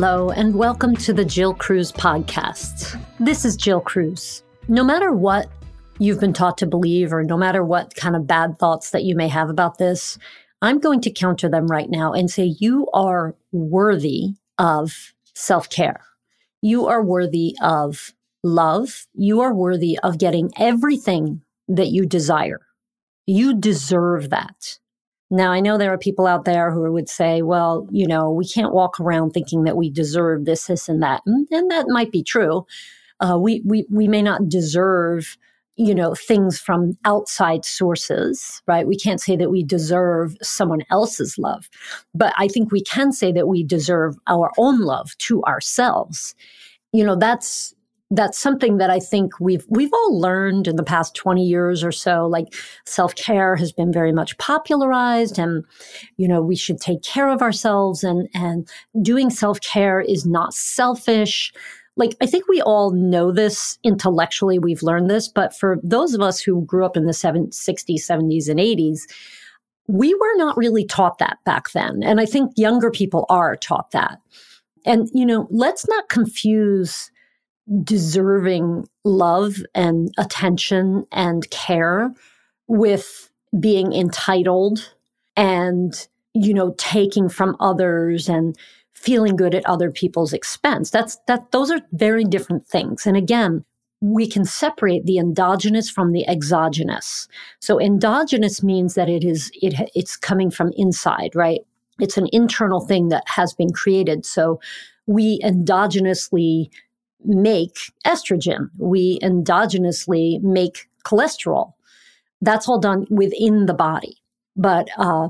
Hello, and welcome to the Jill Cruz podcast. This is Jill Cruz. No matter what you've been taught to believe, or no matter what kind of bad thoughts that you may have about this, I'm going to counter them right now and say you are worthy of self care. You are worthy of love. You are worthy of getting everything that you desire. You deserve that. Now, I know there are people out there who would say, well, you know, we can't walk around thinking that we deserve this, this, and that. And, and that might be true. Uh, we, we, we may not deserve, you know, things from outside sources, right? We can't say that we deserve someone else's love. But I think we can say that we deserve our own love to ourselves. You know, that's that's something that I think we've we've all learned in the past 20 years or so like self-care has been very much popularized and you know we should take care of ourselves and and doing self-care is not selfish. Like I think we all know this intellectually we've learned this but for those of us who grew up in the 70s 60s 70s and 80s we were not really taught that back then and I think younger people are taught that. And you know let's not confuse deserving love and attention and care with being entitled and you know taking from others and feeling good at other people's expense. That's that those are very different things. And again we can separate the endogenous from the exogenous. So endogenous means that it is it it's coming from inside right? It's an internal thing that has been created. So we endogenously make estrogen. We endogenously make cholesterol. That's all done within the body. But uh,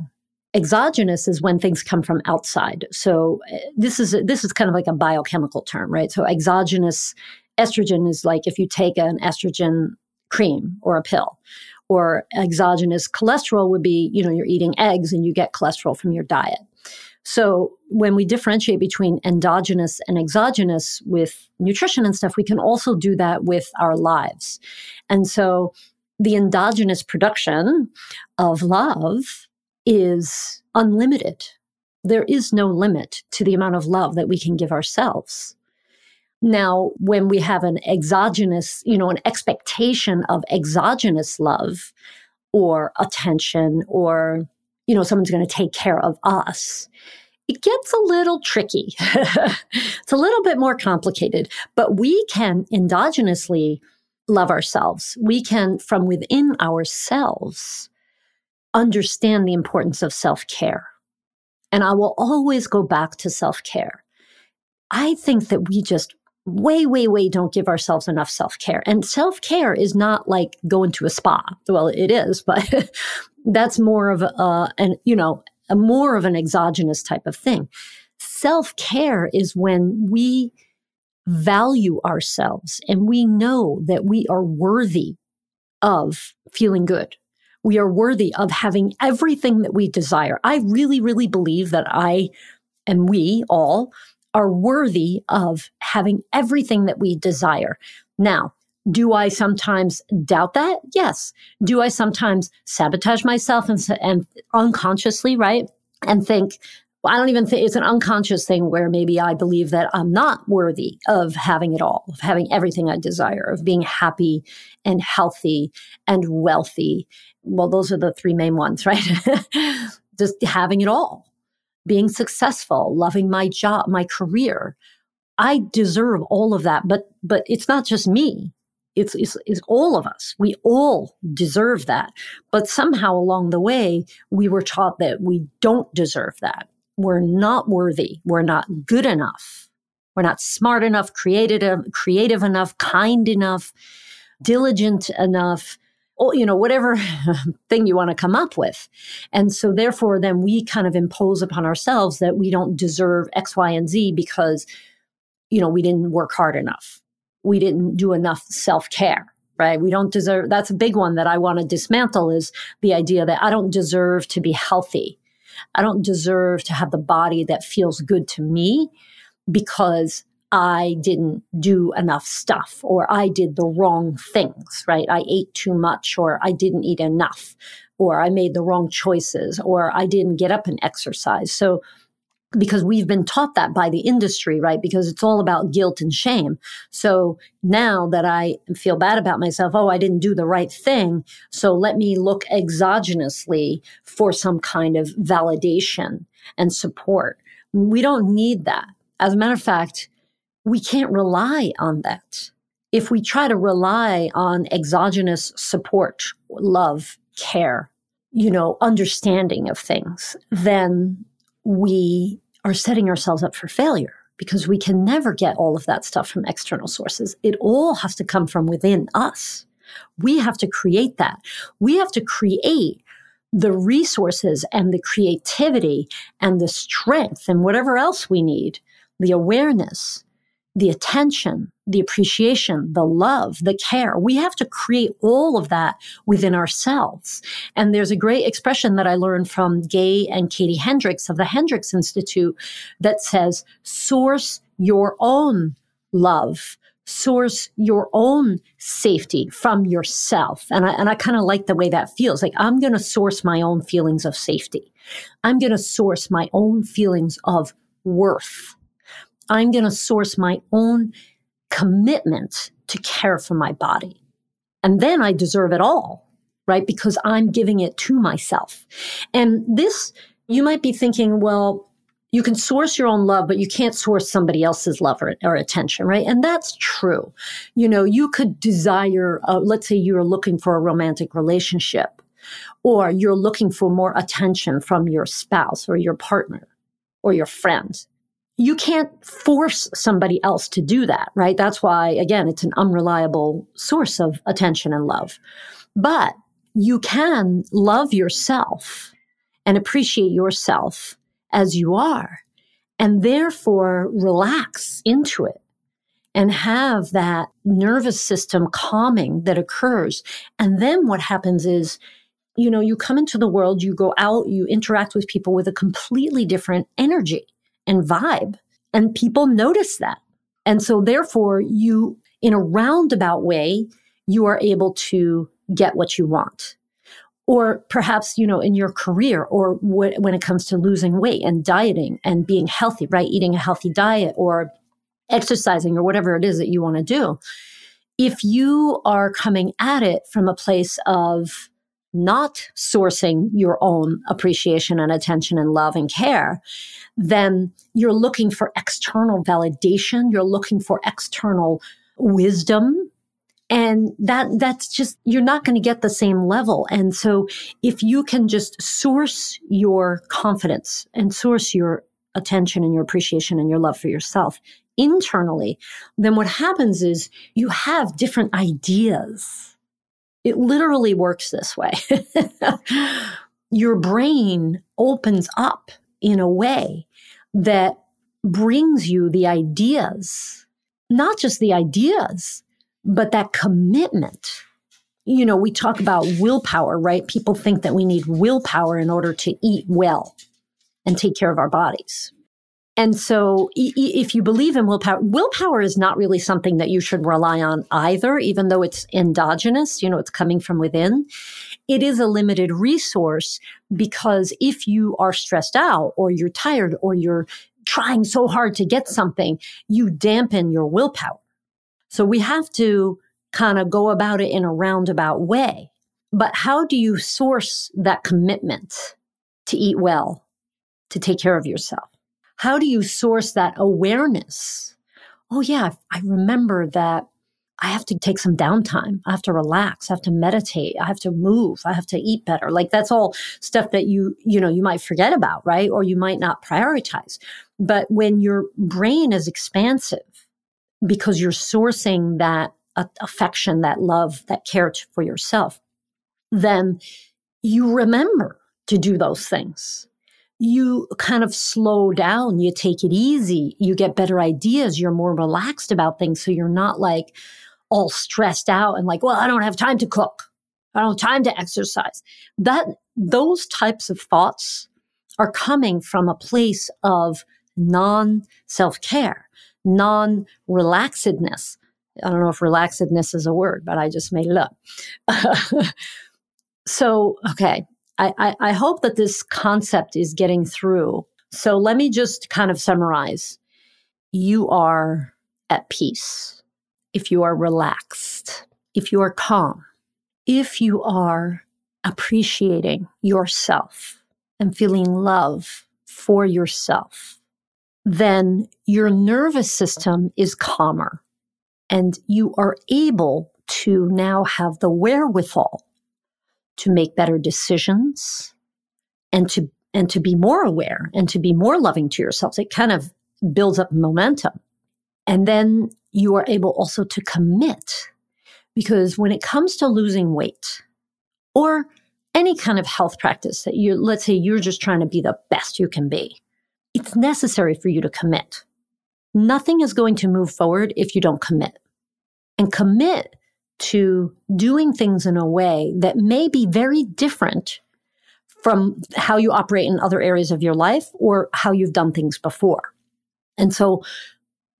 exogenous is when things come from outside. So uh, this is this is kind of like a biochemical term, right? So exogenous estrogen is like if you take an estrogen cream or a pill. Or exogenous cholesterol would be, you know, you're eating eggs and you get cholesterol from your diet. So when we differentiate between endogenous and exogenous with nutrition and stuff, we can also do that with our lives. And so the endogenous production of love is unlimited. There is no limit to the amount of love that we can give ourselves. Now, when we have an exogenous, you know, an expectation of exogenous love or attention or you know, someone's going to take care of us. It gets a little tricky. it's a little bit more complicated, but we can endogenously love ourselves. We can, from within ourselves, understand the importance of self care. And I will always go back to self care. I think that we just way, way, way don't give ourselves enough self care. And self care is not like going to a spa. Well, it is, but that's more of a, an, you know, a more of an exogenous type of thing. Self care is when we value ourselves and we know that we are worthy of feeling good. We are worthy of having everything that we desire. I really, really believe that I and we all are worthy of having everything that we desire. Now, do I sometimes doubt that? Yes. Do I sometimes sabotage myself and, and unconsciously, right? And think, well, I don't even think it's an unconscious thing where maybe I believe that I'm not worthy of having it all, of having everything I desire, of being happy and healthy and wealthy. Well, those are the three main ones, right? Just having it all being successful, loving my job, my career. I deserve all of that, but but it's not just me. It's, it's, it's all of us. We all deserve that. But somehow along the way, we were taught that we don't deserve that. We're not worthy. We're not good enough. We're not smart enough, creative, creative enough, kind enough, diligent enough, you know, whatever thing you want to come up with. And so therefore, then we kind of impose upon ourselves that we don't deserve X, Y, and Z because, you know, we didn't work hard enough. We didn't do enough self care, right? We don't deserve, that's a big one that I want to dismantle is the idea that I don't deserve to be healthy. I don't deserve to have the body that feels good to me because I didn't do enough stuff or I did the wrong things, right? I ate too much or I didn't eat enough or I made the wrong choices or I didn't get up and exercise. So because we've been taught that by the industry, right? Because it's all about guilt and shame. So now that I feel bad about myself, oh, I didn't do the right thing. So let me look exogenously for some kind of validation and support. We don't need that. As a matter of fact, we can't rely on that. If we try to rely on exogenous support, love, care, you know, understanding of things, then we are setting ourselves up for failure because we can never get all of that stuff from external sources. It all has to come from within us. We have to create that. We have to create the resources and the creativity and the strength and whatever else we need, the awareness the attention, the appreciation, the love, the care. We have to create all of that within ourselves. And there's a great expression that I learned from Gay and Katie Hendricks of the Hendricks Institute that says, source your own love. Source your own safety from yourself. And I, and I kind of like the way that feels. Like I'm going to source my own feelings of safety. I'm going to source my own feelings of worth I'm going to source my own commitment to care for my body. And then I deserve it all, right? Because I'm giving it to myself. And this, you might be thinking, well, you can source your own love, but you can't source somebody else's love or, or attention, right? And that's true. You know, you could desire, uh, let's say you're looking for a romantic relationship, or you're looking for more attention from your spouse or your partner or your friend you can't force somebody else to do that, right? That's why, again, it's an unreliable source of attention and love. But you can love yourself and appreciate yourself as you are, and therefore relax into it and have that nervous system calming that occurs. And then what happens is, you know, you come into the world, you go out, you interact with people with a completely different energy and vibe. And people notice that. And so therefore you, in a roundabout way, you are able to get what you want. Or perhaps, you know, in your career or wh- when it comes to losing weight and dieting and being healthy, right? Eating a healthy diet or exercising or whatever it is that you want to do. If you are coming at it from a place of not sourcing your own appreciation and attention and love and care, then you're looking for external validation. You're looking for external wisdom. And that, that's just, you're not going to get the same level. And so if you can just source your confidence and source your attention and your appreciation and your love for yourself internally, then what happens is you have different ideas it literally works this way. Your brain opens up in a way that brings you the ideas, not just the ideas, but that commitment. You know, we talk about willpower, right? People think that we need willpower in order to eat well and take care of our bodies. And so if you believe in willpower, willpower is not really something that you should rely on either, even though it's endogenous, you know, it's coming from within. It is a limited resource because if you are stressed out or you're tired or you're trying so hard to get something, you dampen your willpower. So we have to kind of go about it in a roundabout way. But how do you source that commitment to eat well, to take care of yourself? How do you source that awareness? Oh, yeah, I remember that I have to take some downtime. I have to relax. I have to meditate. I have to move. I have to eat better. Like that's all stuff that you, you know, you might forget about, right? Or you might not prioritize. But when your brain is expansive because you're sourcing that affection, that love, that care for yourself, then you remember to do those things you kind of slow down, you take it easy, you get better ideas, you're more relaxed about things. So you're not like all stressed out and like, well, I don't have time to cook. I don't have time to exercise. That those types of thoughts are coming from a place of non self care, non relaxedness. I don't know if relaxedness is a word, but I just made it up. so, okay, I, I, I hope that this concept is getting through So let me just kind of summarize. You are at peace. If you are relaxed, if you are calm, if you are appreciating yourself and feeling love for yourself, then your nervous system is calmer and you are able to now have the wherewithal to make better decisions and to and to be more aware and to be more loving to yourselves it kind of builds up momentum. And then you are able also to commit because when it comes to losing weight or any kind of health practice that you let's say you're just trying to be the best you can be it's necessary for you to commit. Nothing is going to move forward if you don't commit. And commit to doing things in a way that may be very different from how you operate in other areas of your life or how you've done things before. And so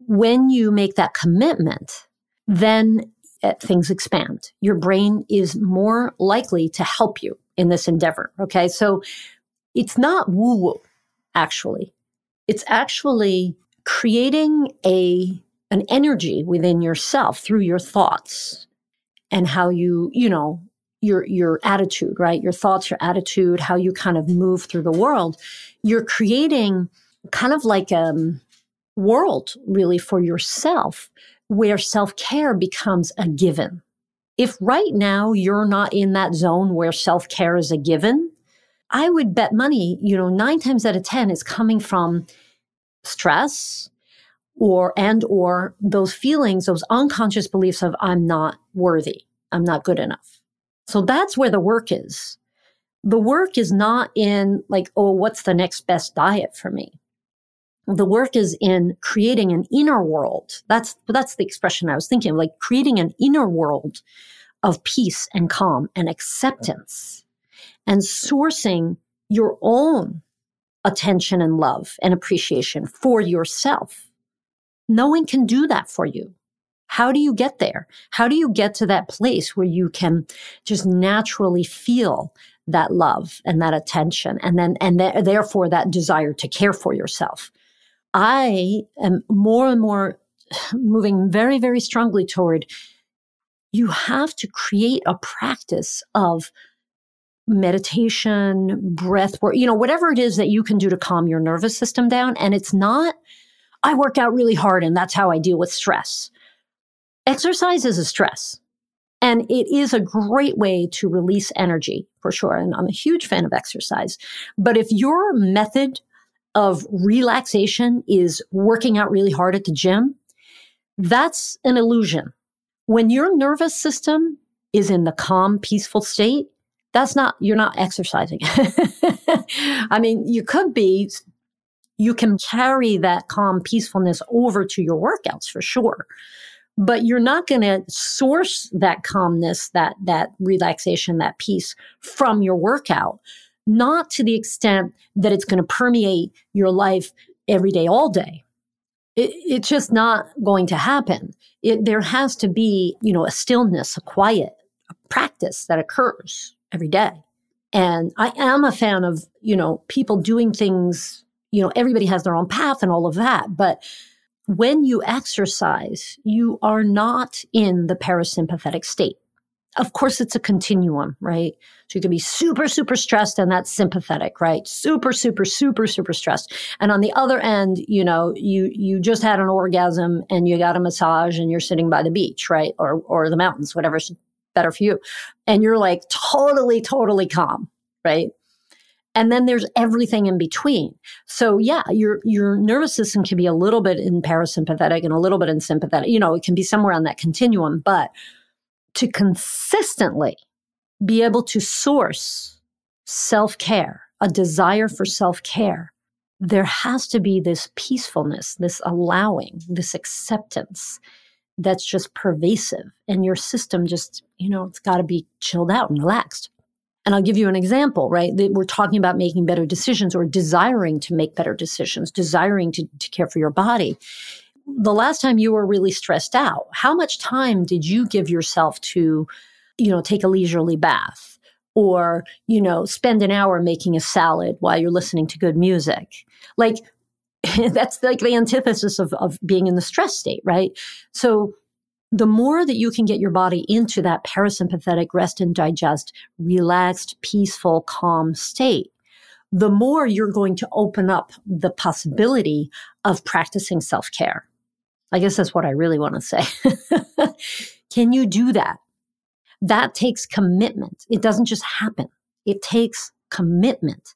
when you make that commitment, then things expand. Your brain is more likely to help you in this endeavor. Okay. So it's not woo woo, actually. It's actually creating a, an energy within yourself through your thoughts and how you, you know, your your attitude, right? Your thoughts, your attitude, how you kind of move through the world. You're creating kind of like a um, world really for yourself where self-care becomes a given. If right now you're not in that zone where self-care is a given, I would bet money, you know, 9 times out of 10 is coming from stress, or and or those feelings those unconscious beliefs of i'm not worthy. I'm not good enough. So that's where the work is. The work is not in like oh what's the next best diet for me? The work is in creating an inner world. That's that's the expression i was thinking of, like creating an inner world of peace and calm and acceptance and sourcing your own attention and love and appreciation for yourself no one can do that for you. How do you get there? How do you get to that place where you can just naturally feel that love and that attention and then, and th- therefore that desire to care for yourself? I am more and more moving very, very strongly toward you have to create a practice of meditation, breath work, you know, whatever it is that you can do to calm your nervous system down. And it's not I work out really hard and that's how I deal with stress. Exercise is a stress. And it is a great way to release energy for sure. And I'm a huge fan of exercise. But if your method of relaxation is working out really hard at the gym, that's an illusion. When your nervous system is in the calm, peaceful state, that's not, you're not exercising. I mean, you could be you can carry that calm peacefulness over to your workouts for sure. But you're not going to source that calmness that that relaxation that peace from your workout. Not to the extent that it's going to permeate your life every day all day. It, it's just not going to happen. It, there has to be you know a stillness a quiet a practice that occurs every day. And i am a fan of you know people doing things you know, everybody has their own path and all of that. But when you exercise, you are not in the parasympathetic state. Of course, it's a continuum, right? So you can be super, super stressed and that's sympathetic, right? Super, super, super, super stressed. And on the other end, you know, you, you just had an orgasm and you got a massage and you're sitting by the beach, right? Or, or the mountains, whatever's better for you. And you're like totally, totally calm, right? And then there's everything in between. So yeah, your, your nervous system can be a little bit in parasympathetic and a little bit in sympathetic. You know, it can be somewhere on that continuum, but to consistently be able to source self care, a desire for self care, there has to be this peacefulness, this allowing, this acceptance that's just pervasive. And your system just, you know, it's got to be chilled out and relaxed. And I'll give you an example, right? We're talking about making better decisions or desiring to make better decisions, desiring to, to care for your body. The last time you were really stressed out, how much time did you give yourself to, you know, take a leisurely bath? or, you know, spend an hour making a salad while you're listening to good music. Like, that's like the antithesis of, of being in the stress state, right? So the more that you can get your body into that parasympathetic rest and digest, relaxed, peaceful, calm state, the more you're going to open up the possibility of practicing self care. I guess that's what I really want to say. can you do that? That takes commitment. It doesn't just happen. It takes commitment.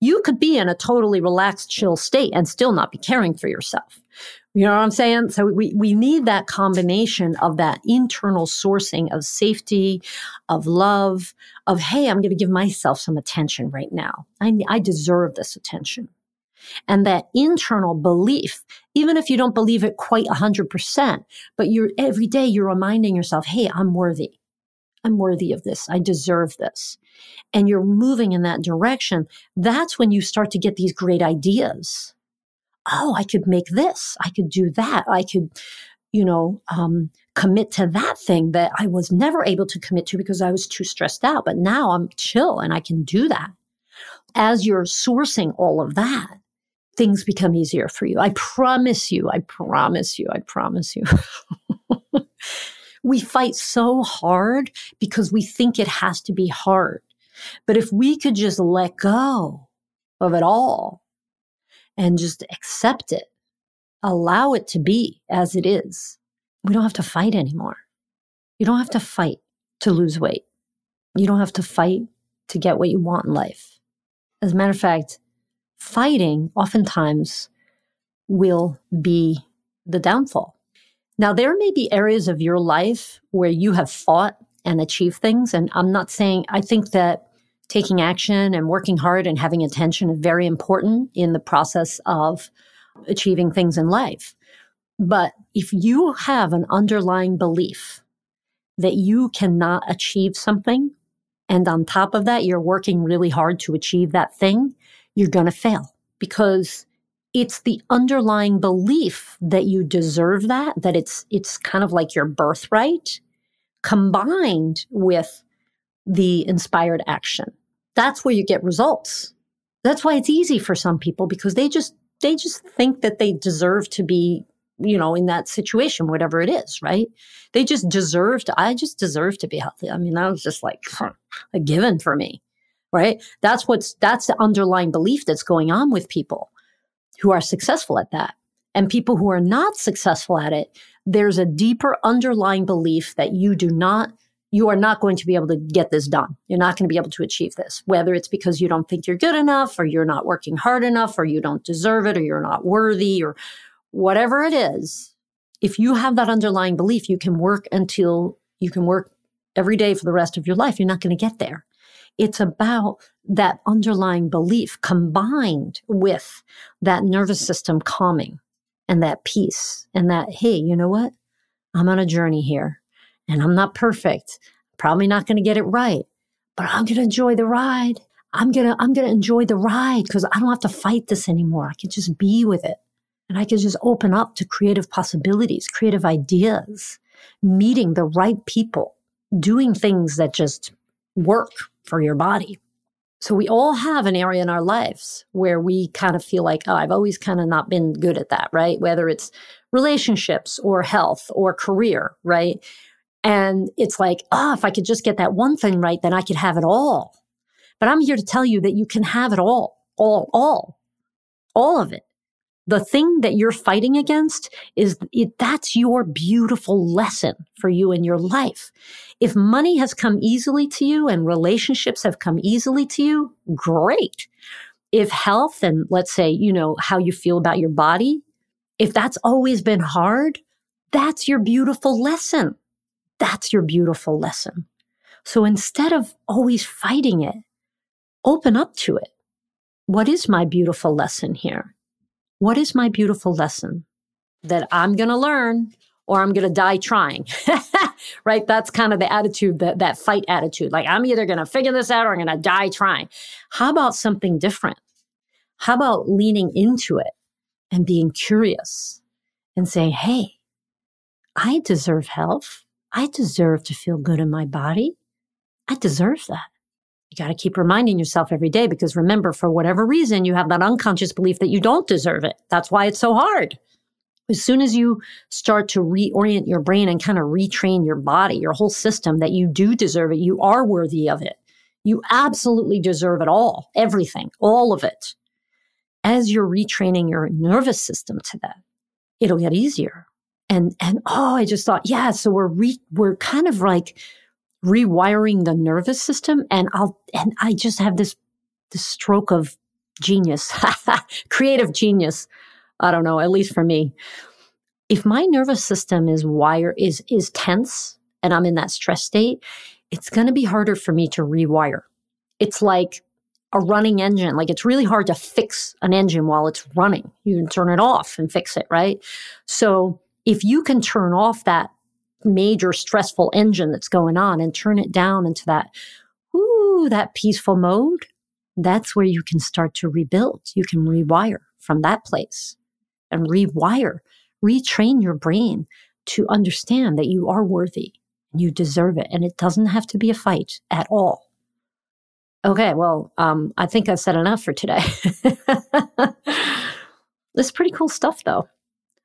You could be in a totally relaxed, chill state and still not be caring for yourself. You know what I'm saying? So we, we need that combination of that internal sourcing of safety, of love, of, hey, I'm going to give myself some attention right now. I, I deserve this attention. And that internal belief, even if you don't believe it quite 100%, but you're every day you're reminding yourself, hey, I'm worthy. I'm worthy of this. I deserve this. And you're moving in that direction. That's when you start to get these great ideas oh, I could make this, I could do that, I could, you know, um, commit to that thing that I was never able to commit to because I was too stressed out. But now I'm chill and I can do that. As you're sourcing all of that, things become easier for you. I promise you, I promise you, I promise you. we fight so hard because we think it has to be hard. But if we could just let go of it all and just accept it, allow it to be as it is. We don't have to fight anymore. You don't have to fight to lose weight. You don't have to fight to get what you want in life. As a matter of fact, fighting oftentimes will be the downfall. Now, there may be areas of your life where you have fought and achieved things. And I'm not saying, I think that taking action and working hard and having attention is very important in the process of achieving things in life. But if you have an underlying belief that you cannot achieve something, and on top of that, you're working really hard to achieve that thing, you're going to fail because it's the underlying belief that you deserve that, that it's, it's kind of like your birthright combined with the inspired action that's where you get results. That's why it's easy for some people because they just, they just think that they deserve to be, you know, in that situation, whatever it is, right? They just deserve to, I just deserve to be healthy. I mean, that was just like a given for me, right? That's what's, that's the underlying belief that's going on with people who are successful at that. And people who are not successful at it, there's a deeper underlying belief that you do not you are not going to be able to get this done. You're not going to be able to achieve this, whether it's because you don't think you're good enough or you're not working hard enough or you don't deserve it or you're not worthy or whatever it is. If you have that underlying belief, you can work until you can work every day for the rest of your life. You're not going to get there. It's about that underlying belief combined with that nervous system calming and that peace and that, hey, you know what? I'm on a journey here and I'm not perfect. Probably not going to get it right, but I'm going to enjoy the ride. I'm going to, I'm going to enjoy the ride because I don't have to fight this anymore. I can just be with it and I can just open up to creative possibilities, creative ideas, meeting the right people, doing things that just work for your body. So we all have an area in our lives where we kind of feel like, oh, I've always kind of not been good at that, right? Whether it's relationships or health or career, right? And it's like, oh, if I could just get that one thing right, then I could have it all. But I'm here to tell you that you can have it all, all, all, all of it. The thing that you're fighting against is it, that's your beautiful lesson for you in your life. If money has come easily to you and relationships have come easily to you, great. If health and let's say, you know, how you feel about your body, if that's always been hard, that's your beautiful lesson. That's your beautiful lesson. So instead of always fighting it, open up to it. What is my beautiful lesson here? What is my beautiful lesson that I'm going to learn or I'm going to die trying? right? That's kind of the attitude, that, that fight attitude. Like I'm either going to figure this out or I'm going to die trying. How about something different? How about leaning into it and being curious and saying, Hey, I deserve health. I deserve to feel good in my body. I deserve that. You got to keep reminding yourself every day because remember, for whatever reason, you have that unconscious belief that you don't deserve it. That's why it's so hard. As soon as you start to reorient your brain and kind of retrain your body, your whole system, that you do deserve it, you are worthy of it. You absolutely deserve it all, everything, all of it. As you're retraining your nervous system to that, it'll get easier. And, and oh, I just thought, yeah, so we're re, we're kind of like rewiring the nervous system. And I'll, and I just have this, this stroke of genius, creative genius. I don't know, at least for me. If my nervous system is wire is, is tense and I'm in that stress state, it's going to be harder for me to rewire. It's like a running engine. Like it's really hard to fix an engine while it's running. You can turn it off and fix it, right? So if you can turn off that major stressful engine that's going on and turn it down into that, ooh, that peaceful mode, that's where you can start to rebuild. You can rewire from that place and rewire, retrain your brain to understand that you are worthy and you deserve it. And it doesn't have to be a fight at all. Okay, well, um, I think I've said enough for today. this is pretty cool stuff, though.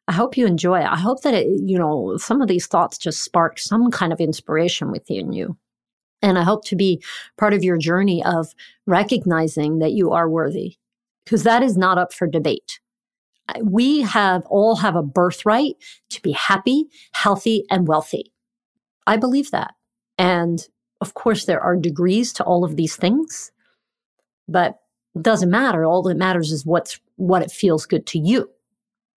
I hope you enjoy it. I hope that it, you know, some of these thoughts just spark some kind of inspiration within you. And I hope to be part of your journey of recognizing that you are worthy, because that is not up for debate. We have all have a birthright to be happy, healthy, and wealthy. I believe that. And of course, there are degrees to all of these things, but it doesn't matter. All that matters is what's what it feels good to you.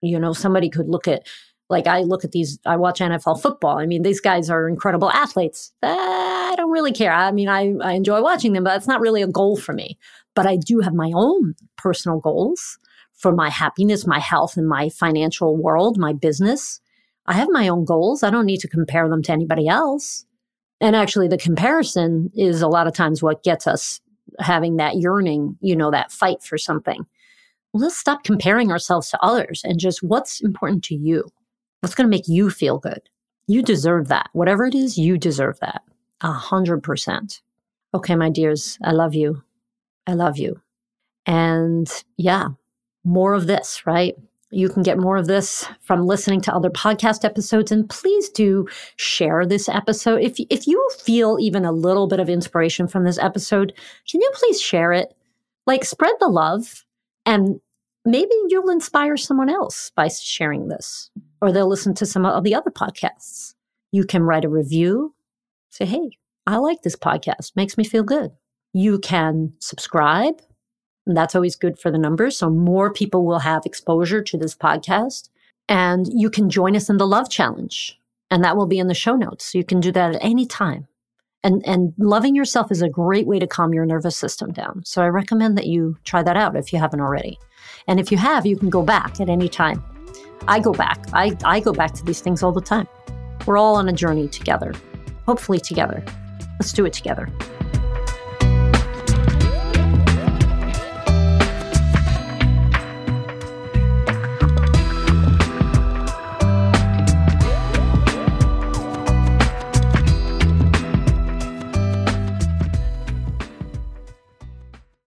You know, somebody could look at like I look at these. I watch NFL football. I mean, these guys are incredible athletes. I don't really care. I mean, I, I enjoy watching them, but that's not really a goal for me. But I do have my own personal goals for my happiness, my health, and my financial world, my business. I have my own goals. I don't need to compare them to anybody else. And actually, the comparison is a lot of times what gets us having that yearning, you know, that fight for something. Let's stop comparing ourselves to others and just what's important to you. What's going to make you feel good? You deserve that. Whatever it is, you deserve that. A hundred percent. Okay, my dears, I love you. I love you. And yeah, more of this, right? You can get more of this from listening to other podcast episodes. And please do share this episode. If, if you feel even a little bit of inspiration from this episode, can you please share it? Like, spread the love, and maybe you'll inspire someone else by sharing this, or they'll listen to some of the other podcasts. You can write a review, say, hey, I like this podcast, makes me feel good. You can subscribe and that's always good for the numbers. So more people will have exposure to this podcast. And you can join us in the Love Challenge. And that will be in the show notes. So you can do that at any time. And, and loving yourself is a great way to calm your nervous system down. So I recommend that you try that out if you haven't already. And if you have, you can go back at any time. I go back. I, I go back to these things all the time. We're all on a journey together, hopefully together. Let's do it together.